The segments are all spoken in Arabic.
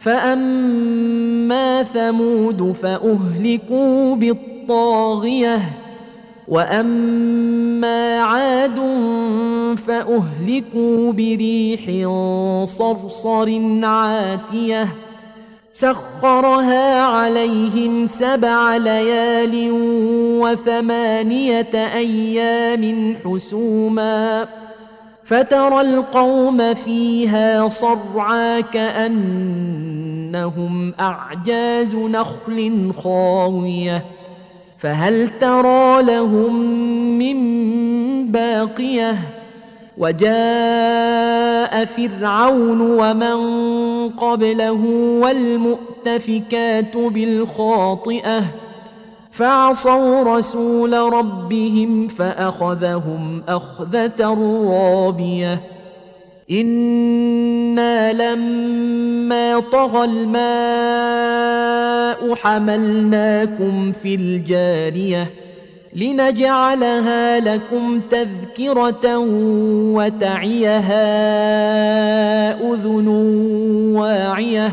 فأما ثمود فأهلكوا بالطاغية وأما عاد فأهلكوا بريح صرصر عاتية سخرها عليهم سبع ليال وثمانية أيام حسوماً فترى القوم فيها صرعى كأنهم أعجاز نخل خاوية. فهل ترى لهم من باقية؟ وجاء فرعون ومن قبله والمؤتفكات بالخاطئة. فعصوا رسول ربهم فأخذهم أخذة رابية. أنا لما طغى الماء حملناكم في الجاريه لنجعلها لكم تذكره وتعيها اذن واعيه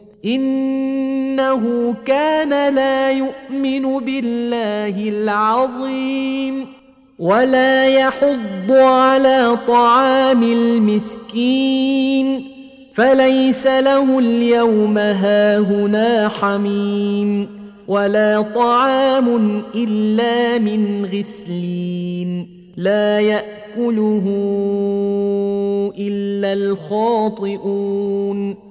إنه كان لا يؤمن بالله العظيم ولا يحض على طعام المسكين فليس له اليوم هاهنا حميم ولا طعام إلا من غسلين لا يأكله إلا الخاطئون